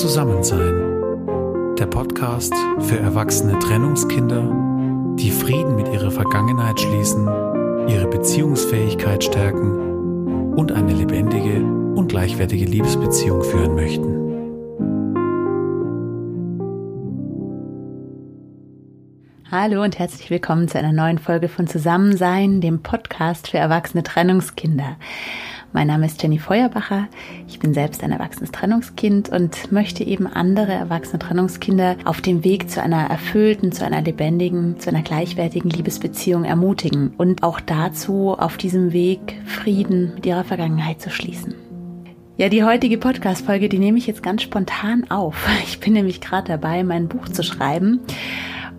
Zusammensein. Der Podcast für erwachsene Trennungskinder, die Frieden mit ihrer Vergangenheit schließen, ihre Beziehungsfähigkeit stärken und eine lebendige und gleichwertige Liebesbeziehung führen möchten. Hallo und herzlich willkommen zu einer neuen Folge von Zusammensein, dem Podcast für erwachsene Trennungskinder. Mein Name ist Jenny Feuerbacher. Ich bin selbst ein erwachsenes Trennungskind und möchte eben andere erwachsene Trennungskinder auf dem Weg zu einer erfüllten, zu einer lebendigen, zu einer gleichwertigen Liebesbeziehung ermutigen und auch dazu auf diesem Weg Frieden mit ihrer Vergangenheit zu schließen. Ja, die heutige Podcast-Folge, die nehme ich jetzt ganz spontan auf. Ich bin nämlich gerade dabei, mein Buch zu schreiben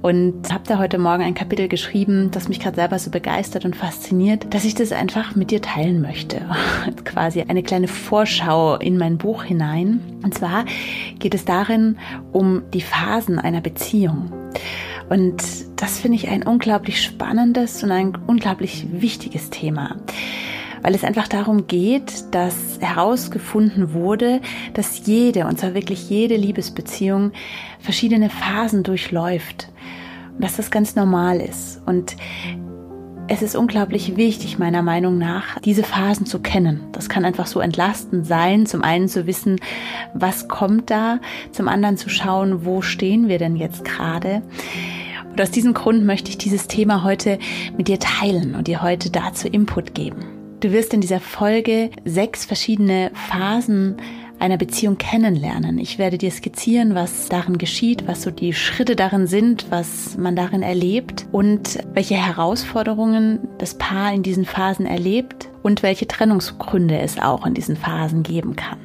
und habe da heute Morgen ein Kapitel geschrieben, das mich gerade selber so begeistert und fasziniert, dass ich das einfach mit dir teilen möchte. Quasi eine kleine Vorschau in mein Buch hinein. Und zwar geht es darin um die Phasen einer Beziehung. Und das finde ich ein unglaublich spannendes und ein unglaublich wichtiges Thema weil es einfach darum geht, dass herausgefunden wurde, dass jede, und zwar wirklich jede Liebesbeziehung, verschiedene Phasen durchläuft dass das ganz normal ist. Und es ist unglaublich wichtig, meiner Meinung nach, diese Phasen zu kennen. Das kann einfach so entlastend sein, zum einen zu wissen, was kommt da, zum anderen zu schauen, wo stehen wir denn jetzt gerade. Und aus diesem Grund möchte ich dieses Thema heute mit dir teilen und dir heute dazu Input geben. Du wirst in dieser Folge sechs verschiedene Phasen einer Beziehung kennenlernen. Ich werde dir skizzieren, was darin geschieht, was so die Schritte darin sind, was man darin erlebt und welche Herausforderungen das Paar in diesen Phasen erlebt und welche Trennungsgründe es auch in diesen Phasen geben kann.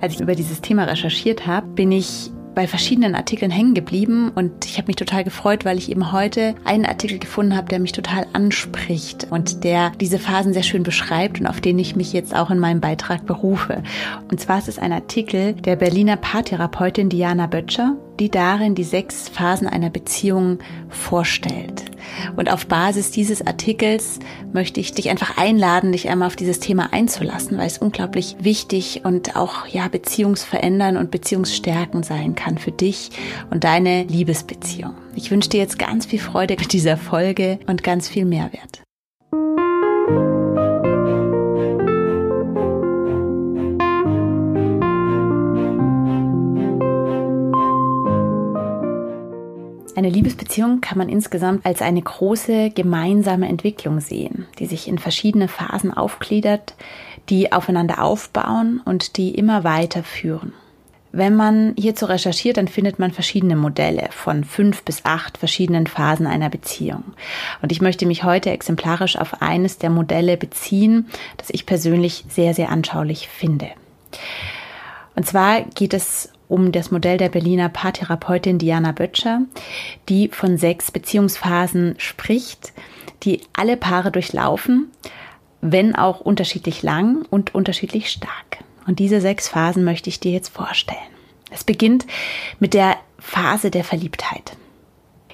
Als ich über dieses Thema recherchiert habe, bin ich bei verschiedenen Artikeln hängen geblieben und ich habe mich total gefreut, weil ich eben heute einen Artikel gefunden habe, der mich total anspricht und der diese Phasen sehr schön beschreibt und auf den ich mich jetzt auch in meinem Beitrag berufe. Und zwar ist es ein Artikel der Berliner Paartherapeutin Diana Böttcher die darin die sechs Phasen einer Beziehung vorstellt. Und auf Basis dieses Artikels möchte ich dich einfach einladen, dich einmal auf dieses Thema einzulassen, weil es unglaublich wichtig und auch ja beziehungsverändern und beziehungsstärken sein kann für dich und deine Liebesbeziehung. Ich wünsche dir jetzt ganz viel Freude mit dieser Folge und ganz viel Mehrwert. Eine Liebesbeziehung kann man insgesamt als eine große gemeinsame Entwicklung sehen, die sich in verschiedene Phasen aufgliedert, die aufeinander aufbauen und die immer weiter führen. Wenn man hierzu recherchiert, dann findet man verschiedene Modelle von fünf bis acht verschiedenen Phasen einer Beziehung. Und ich möchte mich heute exemplarisch auf eines der Modelle beziehen, das ich persönlich sehr, sehr anschaulich finde. Und zwar geht es um das Modell der Berliner Paartherapeutin Diana Böttcher, die von sechs Beziehungsphasen spricht, die alle Paare durchlaufen, wenn auch unterschiedlich lang und unterschiedlich stark. Und diese sechs Phasen möchte ich dir jetzt vorstellen. Es beginnt mit der Phase der Verliebtheit.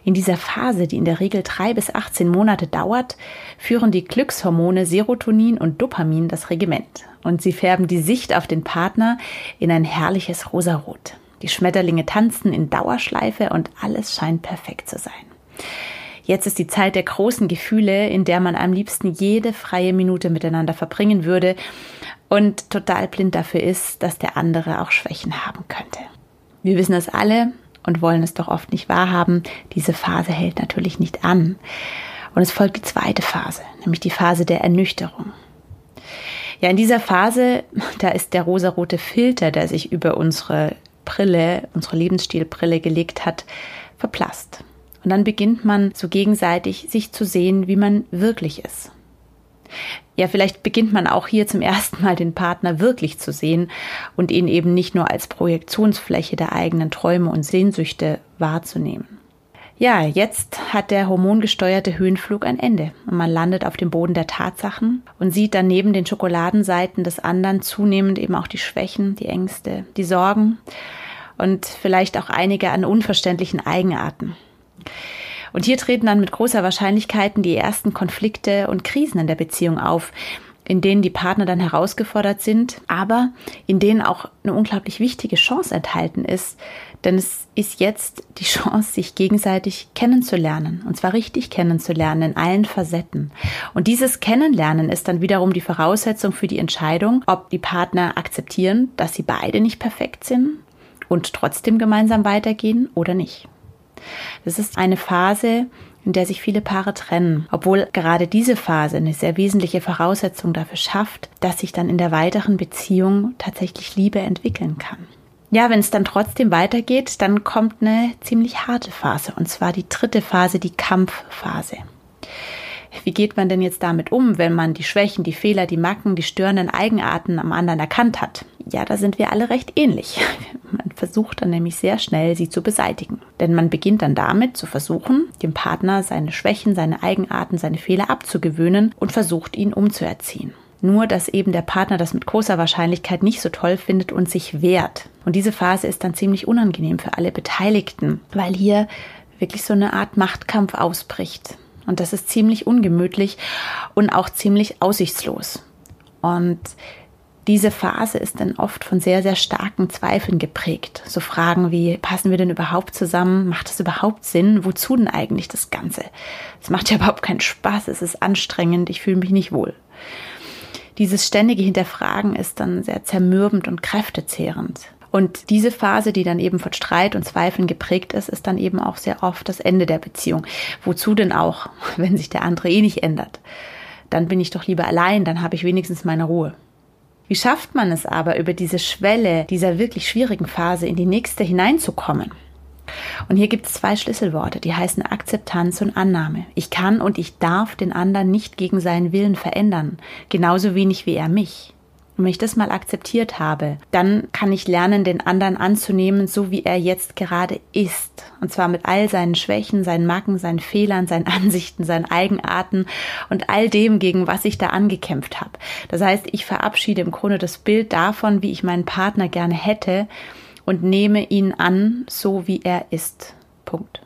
In dieser Phase, die in der Regel drei bis 18 Monate dauert, führen die Glückshormone Serotonin und Dopamin das Regiment und sie färben die Sicht auf den Partner in ein herrliches Rosarot. Die Schmetterlinge tanzen in Dauerschleife und alles scheint perfekt zu sein. Jetzt ist die Zeit der großen Gefühle, in der man am liebsten jede freie Minute miteinander verbringen würde und total blind dafür ist, dass der andere auch Schwächen haben könnte. Wir wissen es alle, und wollen es doch oft nicht wahrhaben. Diese Phase hält natürlich nicht an. Und es folgt die zweite Phase, nämlich die Phase der Ernüchterung. Ja, in dieser Phase, da ist der rosarote Filter, der sich über unsere Brille, unsere Lebensstilbrille gelegt hat, verblasst. Und dann beginnt man so gegenseitig sich zu sehen, wie man wirklich ist. Ja, vielleicht beginnt man auch hier zum ersten Mal den Partner wirklich zu sehen und ihn eben nicht nur als Projektionsfläche der eigenen Träume und Sehnsüchte wahrzunehmen. Ja, jetzt hat der hormongesteuerte Höhenflug ein Ende und man landet auf dem Boden der Tatsachen und sieht dann neben den Schokoladenseiten des anderen zunehmend eben auch die Schwächen, die Ängste, die Sorgen und vielleicht auch einige an unverständlichen Eigenarten. Und hier treten dann mit großer Wahrscheinlichkeit die ersten Konflikte und Krisen in der Beziehung auf, in denen die Partner dann herausgefordert sind, aber in denen auch eine unglaublich wichtige Chance enthalten ist, denn es ist jetzt die Chance, sich gegenseitig kennenzulernen, und zwar richtig kennenzulernen in allen Facetten. Und dieses Kennenlernen ist dann wiederum die Voraussetzung für die Entscheidung, ob die Partner akzeptieren, dass sie beide nicht perfekt sind und trotzdem gemeinsam weitergehen oder nicht. Das ist eine Phase, in der sich viele Paare trennen, obwohl gerade diese Phase eine sehr wesentliche Voraussetzung dafür schafft, dass sich dann in der weiteren Beziehung tatsächlich Liebe entwickeln kann. Ja, wenn es dann trotzdem weitergeht, dann kommt eine ziemlich harte Phase, und zwar die dritte Phase, die Kampfphase. Wie geht man denn jetzt damit um, wenn man die Schwächen, die Fehler, die Macken, die störenden Eigenarten am anderen erkannt hat? Ja, da sind wir alle recht ähnlich. Man versucht dann nämlich sehr schnell, sie zu beseitigen. Denn man beginnt dann damit zu versuchen, dem Partner seine Schwächen, seine Eigenarten, seine Fehler abzugewöhnen und versucht, ihn umzuerziehen. Nur, dass eben der Partner das mit großer Wahrscheinlichkeit nicht so toll findet und sich wehrt. Und diese Phase ist dann ziemlich unangenehm für alle Beteiligten, weil hier wirklich so eine Art Machtkampf ausbricht. Und das ist ziemlich ungemütlich und auch ziemlich aussichtslos. Und diese Phase ist dann oft von sehr, sehr starken Zweifeln geprägt. So Fragen wie, passen wir denn überhaupt zusammen? Macht es überhaupt Sinn? Wozu denn eigentlich das Ganze? Es macht ja überhaupt keinen Spaß, es ist anstrengend, ich fühle mich nicht wohl. Dieses ständige Hinterfragen ist dann sehr zermürbend und kräftezehrend. Und diese Phase, die dann eben von Streit und Zweifeln geprägt ist, ist dann eben auch sehr oft das Ende der Beziehung. Wozu denn auch, wenn sich der andere eh nicht ändert? Dann bin ich doch lieber allein, dann habe ich wenigstens meine Ruhe. Wie schafft man es aber, über diese Schwelle dieser wirklich schwierigen Phase in die nächste hineinzukommen? Und hier gibt es zwei Schlüsselworte, die heißen Akzeptanz und Annahme. Ich kann und ich darf den anderen nicht gegen seinen Willen verändern, genauso wenig wie er mich. Und wenn ich das mal akzeptiert habe, dann kann ich lernen, den anderen anzunehmen, so wie er jetzt gerade ist. Und zwar mit all seinen Schwächen, seinen Macken, seinen Fehlern, seinen Ansichten, seinen Eigenarten und all dem, gegen was ich da angekämpft habe. Das heißt, ich verabschiede im Grunde das Bild davon, wie ich meinen Partner gerne hätte und nehme ihn an, so wie er ist. Punkt.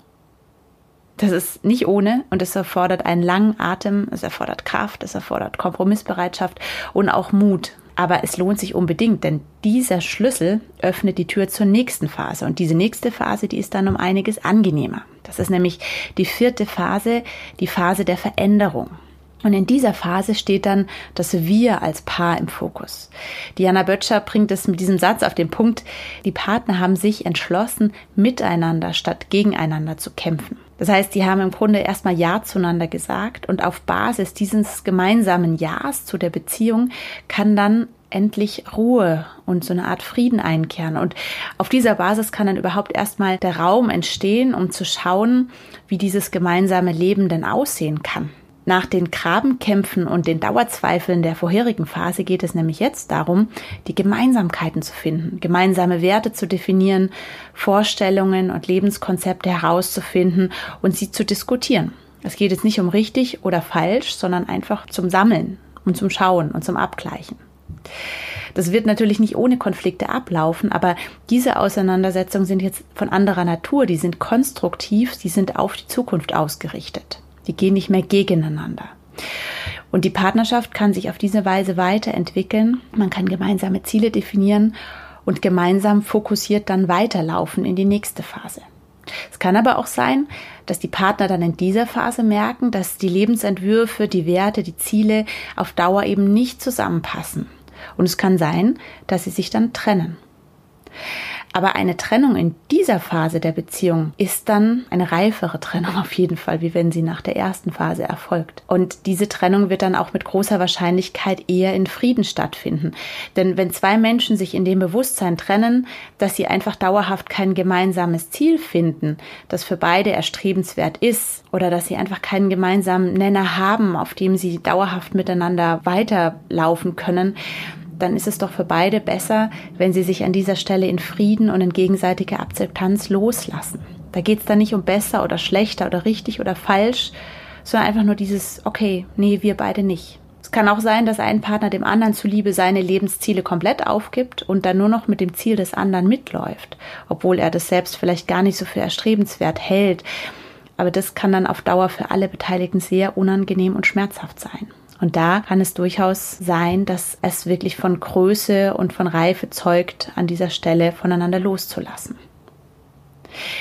Das ist nicht ohne und es erfordert einen langen Atem, es erfordert Kraft, es erfordert Kompromissbereitschaft und auch Mut. Aber es lohnt sich unbedingt, denn dieser Schlüssel öffnet die Tür zur nächsten Phase. Und diese nächste Phase, die ist dann um einiges angenehmer. Das ist nämlich die vierte Phase, die Phase der Veränderung. Und in dieser Phase steht dann das Wir als Paar im Fokus. Diana Böttcher bringt es mit diesem Satz auf den Punkt, die Partner haben sich entschlossen, miteinander statt gegeneinander zu kämpfen. Das heißt, die haben im Grunde erstmal Ja zueinander gesagt und auf Basis dieses gemeinsamen Ja's zu der Beziehung kann dann endlich Ruhe und so eine Art Frieden einkehren. Und auf dieser Basis kann dann überhaupt erstmal der Raum entstehen, um zu schauen, wie dieses gemeinsame Leben denn aussehen kann. Nach den Grabenkämpfen und den Dauerzweifeln der vorherigen Phase geht es nämlich jetzt darum, die Gemeinsamkeiten zu finden, gemeinsame Werte zu definieren, Vorstellungen und Lebenskonzepte herauszufinden und sie zu diskutieren. Es geht jetzt nicht um richtig oder falsch, sondern einfach zum Sammeln und zum Schauen und zum Abgleichen. Das wird natürlich nicht ohne Konflikte ablaufen, aber diese Auseinandersetzungen sind jetzt von anderer Natur, die sind konstruktiv, sie sind auf die Zukunft ausgerichtet. Die gehen nicht mehr gegeneinander. Und die Partnerschaft kann sich auf diese Weise weiterentwickeln. Man kann gemeinsame Ziele definieren und gemeinsam fokussiert dann weiterlaufen in die nächste Phase. Es kann aber auch sein, dass die Partner dann in dieser Phase merken, dass die Lebensentwürfe, die Werte, die Ziele auf Dauer eben nicht zusammenpassen. Und es kann sein, dass sie sich dann trennen. Aber eine Trennung in dieser Phase der Beziehung ist dann eine reifere Trennung auf jeden Fall, wie wenn sie nach der ersten Phase erfolgt. Und diese Trennung wird dann auch mit großer Wahrscheinlichkeit eher in Frieden stattfinden. Denn wenn zwei Menschen sich in dem Bewusstsein trennen, dass sie einfach dauerhaft kein gemeinsames Ziel finden, das für beide erstrebenswert ist, oder dass sie einfach keinen gemeinsamen Nenner haben, auf dem sie dauerhaft miteinander weiterlaufen können, dann ist es doch für beide besser, wenn sie sich an dieser Stelle in Frieden und in gegenseitiger Akzeptanz loslassen. Da geht es dann nicht um besser oder schlechter oder richtig oder falsch, sondern einfach nur dieses, okay, nee, wir beide nicht. Es kann auch sein, dass ein Partner dem anderen zuliebe seine Lebensziele komplett aufgibt und dann nur noch mit dem Ziel des anderen mitläuft, obwohl er das selbst vielleicht gar nicht so für erstrebenswert hält. Aber das kann dann auf Dauer für alle Beteiligten sehr unangenehm und schmerzhaft sein. Und da kann es durchaus sein, dass es wirklich von Größe und von Reife zeugt, an dieser Stelle voneinander loszulassen.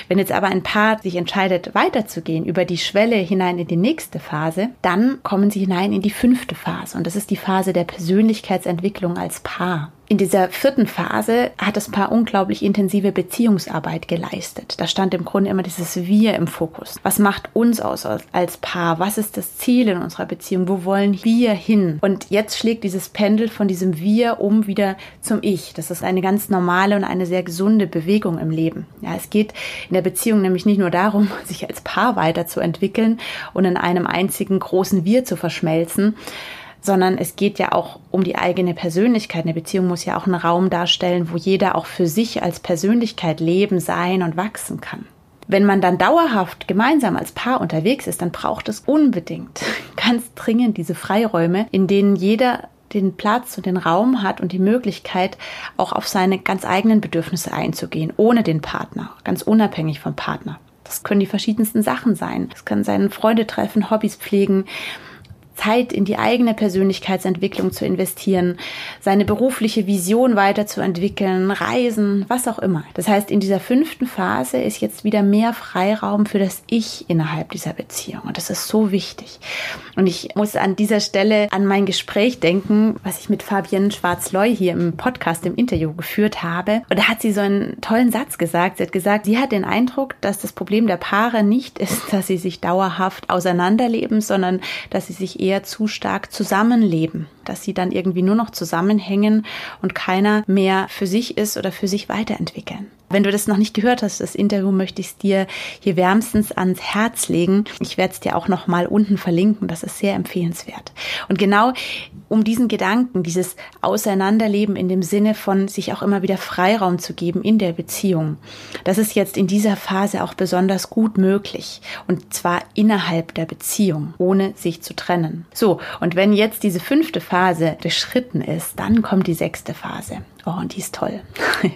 Wenn jetzt aber ein Paar sich entscheidet, weiterzugehen über die Schwelle hinein in die nächste Phase, dann kommen sie hinein in die fünfte Phase. Und das ist die Phase der Persönlichkeitsentwicklung als Paar. In dieser vierten Phase hat das Paar unglaublich intensive Beziehungsarbeit geleistet. Da stand im Grunde immer dieses Wir im Fokus. Was macht uns aus als Paar? Was ist das Ziel in unserer Beziehung? Wo wollen wir hin? Und jetzt schlägt dieses Pendel von diesem Wir um wieder zum Ich. Das ist eine ganz normale und eine sehr gesunde Bewegung im Leben. Ja, es geht in der Beziehung nämlich nicht nur darum, sich als Paar weiterzuentwickeln und in einem einzigen großen Wir zu verschmelzen, sondern es geht ja auch um die eigene Persönlichkeit. Eine Beziehung muss ja auch einen Raum darstellen, wo jeder auch für sich als Persönlichkeit leben, sein und wachsen kann. Wenn man dann dauerhaft gemeinsam als Paar unterwegs ist, dann braucht es unbedingt ganz dringend diese Freiräume, in denen jeder den Platz und den Raum hat und die Möglichkeit, auch auf seine ganz eigenen Bedürfnisse einzugehen, ohne den Partner, ganz unabhängig vom Partner. Das können die verschiedensten Sachen sein. Das kann sein Freunde treffen, Hobbys pflegen, Zeit in die eigene Persönlichkeitsentwicklung zu investieren, seine berufliche Vision weiterzuentwickeln, reisen, was auch immer. Das heißt, in dieser fünften Phase ist jetzt wieder mehr Freiraum für das Ich innerhalb dieser Beziehung. Und das ist so wichtig. Und ich muss an dieser Stelle an mein Gespräch denken, was ich mit Fabienne Schwarz-Loy hier im Podcast, im Interview geführt habe. Und da hat sie so einen tollen Satz gesagt. Sie hat gesagt, sie hat den Eindruck, dass das Problem der Paare nicht ist, dass sie sich dauerhaft auseinanderleben, sondern dass sie sich eher zu stark zusammenleben, dass sie dann irgendwie nur noch zusammenhängen und keiner mehr für sich ist oder für sich weiterentwickeln. Wenn du das noch nicht gehört hast, das Interview möchte ich es dir hier wärmstens ans Herz legen. Ich werde es dir auch noch mal unten verlinken. Das ist sehr empfehlenswert. Und genau um diesen Gedanken, dieses Auseinanderleben in dem Sinne von sich auch immer wieder Freiraum zu geben in der Beziehung, das ist jetzt in dieser Phase auch besonders gut möglich. Und zwar innerhalb der Beziehung, ohne sich zu trennen. So, und wenn jetzt diese fünfte Phase beschritten ist, dann kommt die sechste Phase. Oh, und die ist toll.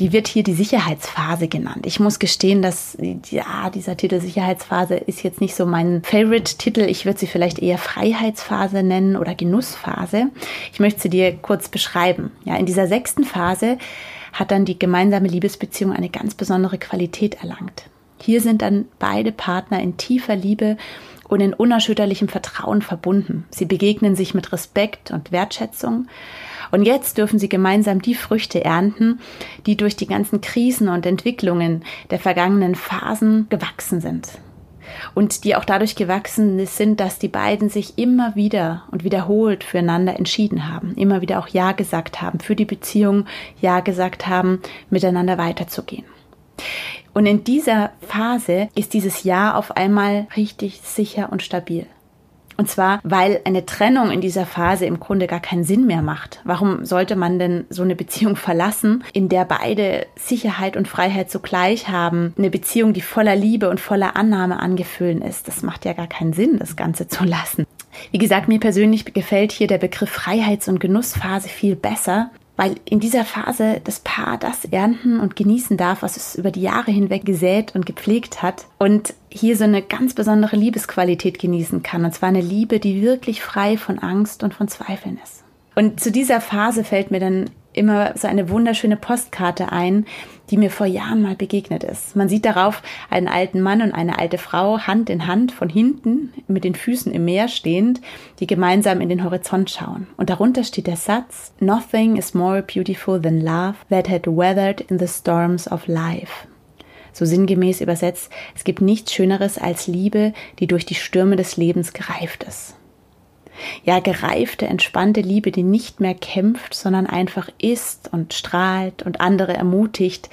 die wird hier die Sicherheitsphase genannt. Ich muss gestehen, dass ja, dieser Titel Sicherheitsphase ist jetzt nicht so mein Favorite-Titel. Ich würde sie vielleicht eher Freiheitsphase nennen oder Genussphase. Ich möchte sie dir kurz beschreiben. Ja, in dieser sechsten Phase hat dann die gemeinsame Liebesbeziehung eine ganz besondere Qualität erlangt. Hier sind dann beide Partner in tiefer Liebe und in unerschütterlichem Vertrauen verbunden. Sie begegnen sich mit Respekt und Wertschätzung und jetzt dürfen sie gemeinsam die Früchte ernten, die durch die ganzen Krisen und Entwicklungen der vergangenen Phasen gewachsen sind. Und die auch dadurch gewachsen sind, dass die beiden sich immer wieder und wiederholt füreinander entschieden haben, immer wieder auch Ja gesagt haben für die Beziehung, Ja gesagt haben, miteinander weiterzugehen. Und in dieser Phase ist dieses Ja auf einmal richtig sicher und stabil. Und zwar, weil eine Trennung in dieser Phase im Grunde gar keinen Sinn mehr macht. Warum sollte man denn so eine Beziehung verlassen, in der beide Sicherheit und Freiheit zugleich haben? Eine Beziehung, die voller Liebe und voller Annahme angefüllt ist. Das macht ja gar keinen Sinn, das Ganze zu lassen. Wie gesagt, mir persönlich gefällt hier der Begriff Freiheits- und Genussphase viel besser, weil in dieser Phase das Paar das ernten und genießen darf, was es über die Jahre hinweg gesät und gepflegt hat und hier so eine ganz besondere Liebesqualität genießen kann. Und zwar eine Liebe, die wirklich frei von Angst und von Zweifeln ist. Und zu dieser Phase fällt mir dann immer so eine wunderschöne Postkarte ein, die mir vor Jahren mal begegnet ist. Man sieht darauf einen alten Mann und eine alte Frau Hand in Hand von hinten mit den Füßen im Meer stehend, die gemeinsam in den Horizont schauen. Und darunter steht der Satz, Nothing is more beautiful than love that had weathered in the storms of life. So sinngemäß übersetzt, es gibt nichts Schöneres als Liebe, die durch die Stürme des Lebens gereift ist. Ja, gereifte, entspannte Liebe, die nicht mehr kämpft, sondern einfach ist und strahlt und andere ermutigt,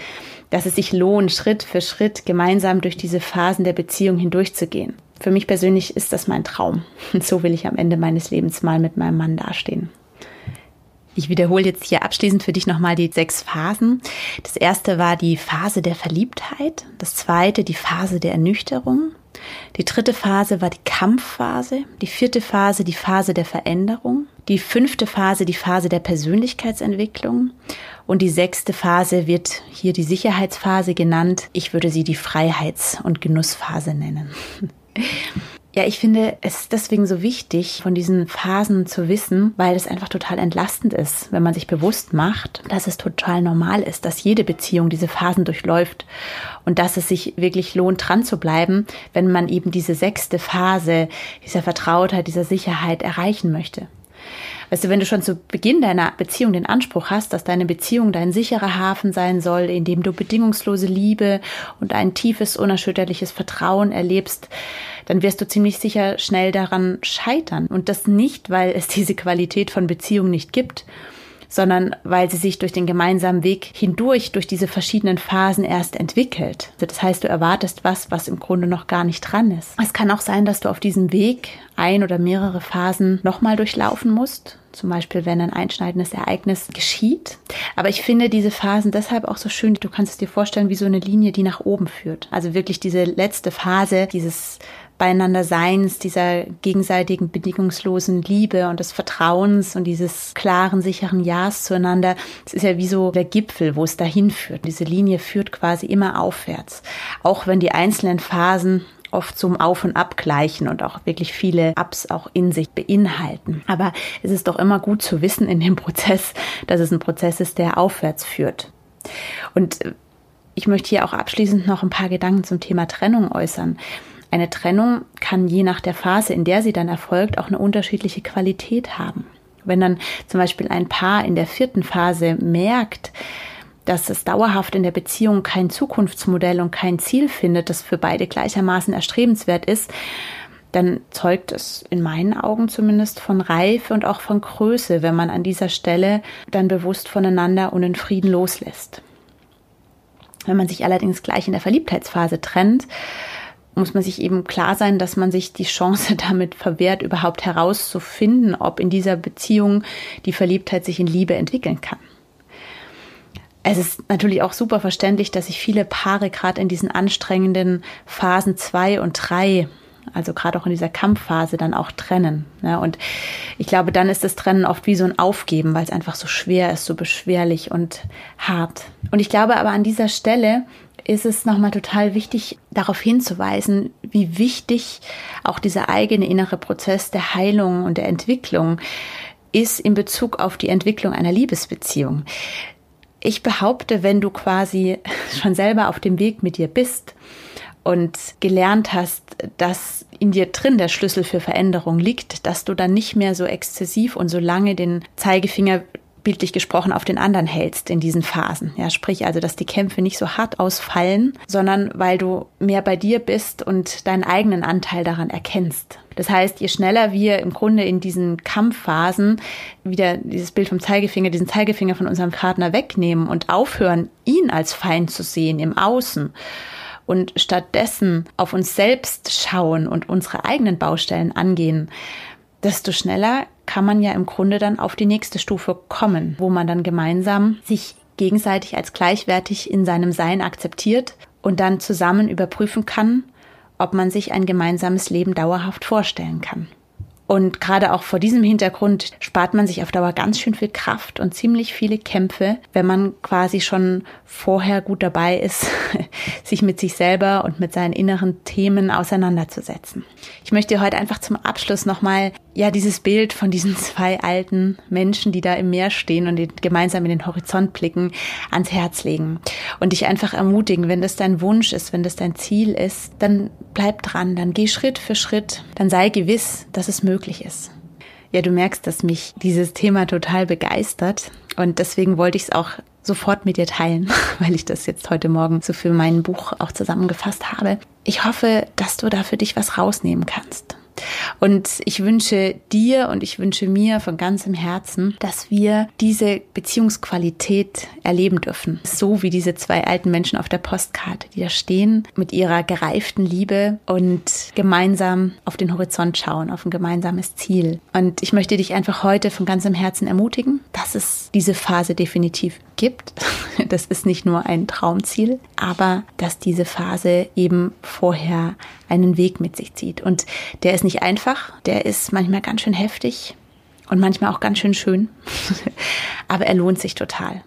dass es sich lohnt, Schritt für Schritt gemeinsam durch diese Phasen der Beziehung hindurchzugehen. Für mich persönlich ist das mein Traum. Und so will ich am Ende meines Lebens mal mit meinem Mann dastehen. Ich wiederhole jetzt hier abschließend für dich nochmal die sechs Phasen. Das erste war die Phase der Verliebtheit, das zweite die Phase der Ernüchterung, die dritte Phase war die Kampfphase, die vierte Phase die Phase der Veränderung, die fünfte Phase die Phase der Persönlichkeitsentwicklung und die sechste Phase wird hier die Sicherheitsphase genannt. Ich würde sie die Freiheits- und Genussphase nennen. Ja, ich finde es deswegen so wichtig, von diesen Phasen zu wissen, weil es einfach total entlastend ist, wenn man sich bewusst macht, dass es total normal ist, dass jede Beziehung diese Phasen durchläuft und dass es sich wirklich lohnt, dran zu bleiben, wenn man eben diese sechste Phase dieser Vertrautheit, dieser Sicherheit erreichen möchte. Weißt du, wenn du schon zu Beginn deiner Beziehung den Anspruch hast, dass deine Beziehung dein sicherer Hafen sein soll, in dem du bedingungslose Liebe und ein tiefes, unerschütterliches Vertrauen erlebst, dann wirst du ziemlich sicher schnell daran scheitern. Und das nicht, weil es diese Qualität von Beziehung nicht gibt, sondern weil sie sich durch den gemeinsamen Weg hindurch, durch diese verschiedenen Phasen erst entwickelt. Also das heißt, du erwartest was, was im Grunde noch gar nicht dran ist. Es kann auch sein, dass du auf diesem Weg ein oder mehrere Phasen nochmal durchlaufen musst. Zum Beispiel, wenn ein einschneidendes Ereignis geschieht. Aber ich finde diese Phasen deshalb auch so schön. Du kannst es dir vorstellen wie so eine Linie, die nach oben führt. Also wirklich diese letzte Phase, dieses beieinander Seins, dieser gegenseitigen bedingungslosen Liebe und des Vertrauens und dieses klaren, sicheren Ja's zueinander. Es ist ja wie so der Gipfel, wo es dahin führt. Diese Linie führt quasi immer aufwärts. Auch wenn die einzelnen Phasen oft zum Auf- und Abgleichen und auch wirklich viele Ups auch in sich beinhalten. Aber es ist doch immer gut zu wissen in dem Prozess, dass es ein Prozess ist, der aufwärts führt. Und ich möchte hier auch abschließend noch ein paar Gedanken zum Thema Trennung äußern. Eine Trennung kann je nach der Phase, in der sie dann erfolgt, auch eine unterschiedliche Qualität haben. Wenn dann zum Beispiel ein Paar in der vierten Phase merkt, dass es dauerhaft in der Beziehung kein Zukunftsmodell und kein Ziel findet, das für beide gleichermaßen erstrebenswert ist, dann zeugt es in meinen Augen zumindest von Reife und auch von Größe, wenn man an dieser Stelle dann bewusst voneinander und in Frieden loslässt. Wenn man sich allerdings gleich in der Verliebtheitsphase trennt, muss man sich eben klar sein, dass man sich die Chance damit verwehrt, überhaupt herauszufinden, ob in dieser Beziehung die Verliebtheit sich in Liebe entwickeln kann. Es ist natürlich auch super verständlich, dass sich viele Paare gerade in diesen anstrengenden Phasen zwei und drei also gerade auch in dieser Kampfphase dann auch trennen. Ja, und ich glaube, dann ist das Trennen oft wie so ein Aufgeben, weil es einfach so schwer ist, so beschwerlich und hart. Und ich glaube aber an dieser Stelle ist es nochmal total wichtig, darauf hinzuweisen, wie wichtig auch dieser eigene innere Prozess der Heilung und der Entwicklung ist in Bezug auf die Entwicklung einer Liebesbeziehung. Ich behaupte, wenn du quasi schon selber auf dem Weg mit dir bist und gelernt hast, dass in dir drin der Schlüssel für Veränderung liegt, dass du dann nicht mehr so exzessiv und so lange den Zeigefinger bildlich gesprochen auf den anderen hältst in diesen Phasen. Ja, sprich also, dass die Kämpfe nicht so hart ausfallen, sondern weil du mehr bei dir bist und deinen eigenen Anteil daran erkennst. Das heißt, je schneller wir im Grunde in diesen Kampfphasen wieder dieses Bild vom Zeigefinger, diesen Zeigefinger von unserem Partner wegnehmen und aufhören, ihn als Feind zu sehen im Außen, und stattdessen auf uns selbst schauen und unsere eigenen Baustellen angehen, desto schneller kann man ja im Grunde dann auf die nächste Stufe kommen, wo man dann gemeinsam sich gegenseitig als gleichwertig in seinem Sein akzeptiert und dann zusammen überprüfen kann, ob man sich ein gemeinsames Leben dauerhaft vorstellen kann. Und gerade auch vor diesem Hintergrund spart man sich auf Dauer ganz schön viel Kraft und ziemlich viele Kämpfe, wenn man quasi schon vorher gut dabei ist, sich mit sich selber und mit seinen inneren Themen auseinanderzusetzen. Ich möchte heute einfach zum Abschluss nochmal ja dieses Bild von diesen zwei alten Menschen, die da im Meer stehen und gemeinsam in den Horizont blicken, ans Herz legen und dich einfach ermutigen, wenn das dein Wunsch ist, wenn das dein Ziel ist, dann bleib dran, dann geh Schritt für Schritt, dann sei gewiss, dass es möglich ist. Ja, du merkst, dass mich dieses Thema total begeistert und deswegen wollte ich es auch sofort mit dir teilen, weil ich das jetzt heute Morgen so für mein Buch auch zusammengefasst habe. Ich hoffe, dass du da für dich was rausnehmen kannst. Und ich wünsche dir und ich wünsche mir von ganzem Herzen, dass wir diese Beziehungsqualität erleben dürfen. So wie diese zwei alten Menschen auf der Postkarte, die da stehen mit ihrer gereiften Liebe und gemeinsam auf den Horizont schauen, auf ein gemeinsames Ziel. Und ich möchte dich einfach heute von ganzem Herzen ermutigen, dass es diese Phase definitiv gibt. Das ist nicht nur ein Traumziel, aber dass diese Phase eben vorher einen Weg mit sich zieht. Und der ist nicht einfach, der ist manchmal ganz schön heftig und manchmal auch ganz schön schön, aber er lohnt sich total.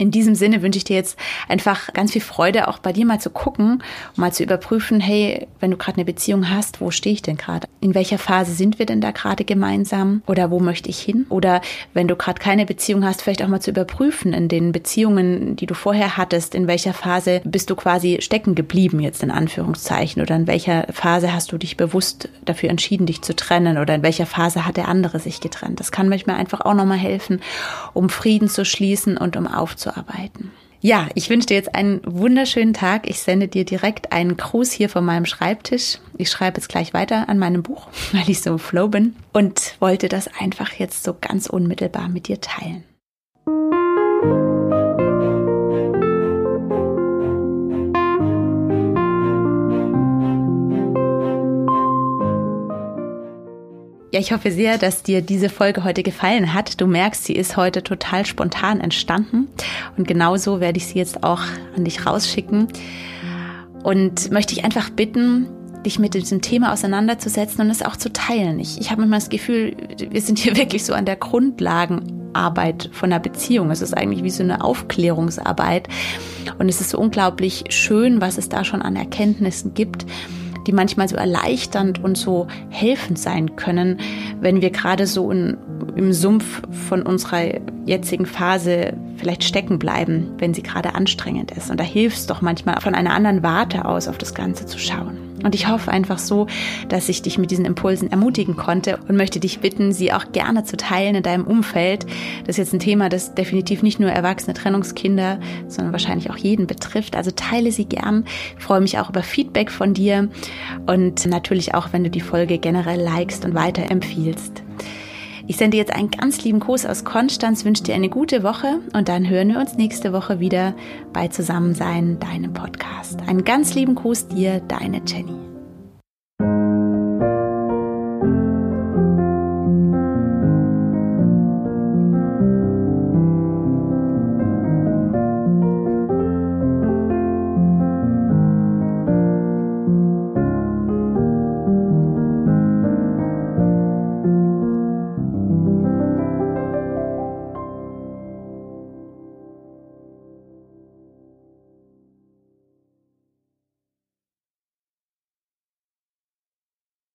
In diesem Sinne wünsche ich dir jetzt einfach ganz viel Freude, auch bei dir mal zu gucken, mal zu überprüfen, hey, wenn du gerade eine Beziehung hast, wo stehe ich denn gerade? In welcher Phase sind wir denn da gerade gemeinsam? Oder wo möchte ich hin? Oder wenn du gerade keine Beziehung hast, vielleicht auch mal zu überprüfen in den Beziehungen, die du vorher hattest, in welcher Phase bist du quasi stecken geblieben, jetzt in Anführungszeichen? Oder in welcher Phase hast du dich bewusst dafür entschieden, dich zu trennen? Oder in welcher Phase hat der andere sich getrennt? Das kann manchmal einfach auch nochmal helfen, um Frieden zu schließen und um aufzuarbeiten arbeiten. Ja, ich wünsche dir jetzt einen wunderschönen Tag. Ich sende dir direkt einen Gruß hier von meinem Schreibtisch. Ich schreibe jetzt gleich weiter an meinem Buch, weil ich so im Flow bin und wollte das einfach jetzt so ganz unmittelbar mit dir teilen. Ja, ich hoffe sehr, dass dir diese Folge heute gefallen hat. Du merkst, sie ist heute total spontan entstanden und genauso werde ich sie jetzt auch an dich rausschicken und möchte dich einfach bitten, dich mit diesem Thema auseinanderzusetzen und es auch zu teilen. Ich, ich habe manchmal das Gefühl, wir sind hier wirklich so an der Grundlagenarbeit von einer Beziehung. Es ist eigentlich wie so eine Aufklärungsarbeit und es ist so unglaublich schön, was es da schon an Erkenntnissen gibt die manchmal so erleichternd und so helfend sein können, wenn wir gerade so in, im Sumpf von unserer jetzigen Phase vielleicht stecken bleiben, wenn sie gerade anstrengend ist. Und da hilft es doch manchmal von einer anderen Warte aus auf das Ganze zu schauen. Und ich hoffe einfach so, dass ich dich mit diesen Impulsen ermutigen konnte und möchte dich bitten, sie auch gerne zu teilen in deinem Umfeld. Das ist jetzt ein Thema, das definitiv nicht nur erwachsene Trennungskinder, sondern wahrscheinlich auch jeden betrifft. Also teile sie gern. Ich freue mich auch über Feedback von dir und natürlich auch, wenn du die Folge generell likest und weiterempfiehlst. Ich sende jetzt einen ganz lieben Gruß aus Konstanz, wünsche dir eine gute Woche und dann hören wir uns nächste Woche wieder bei Zusammensein, deinem Podcast. Einen ganz lieben Gruß dir, deine Jenny.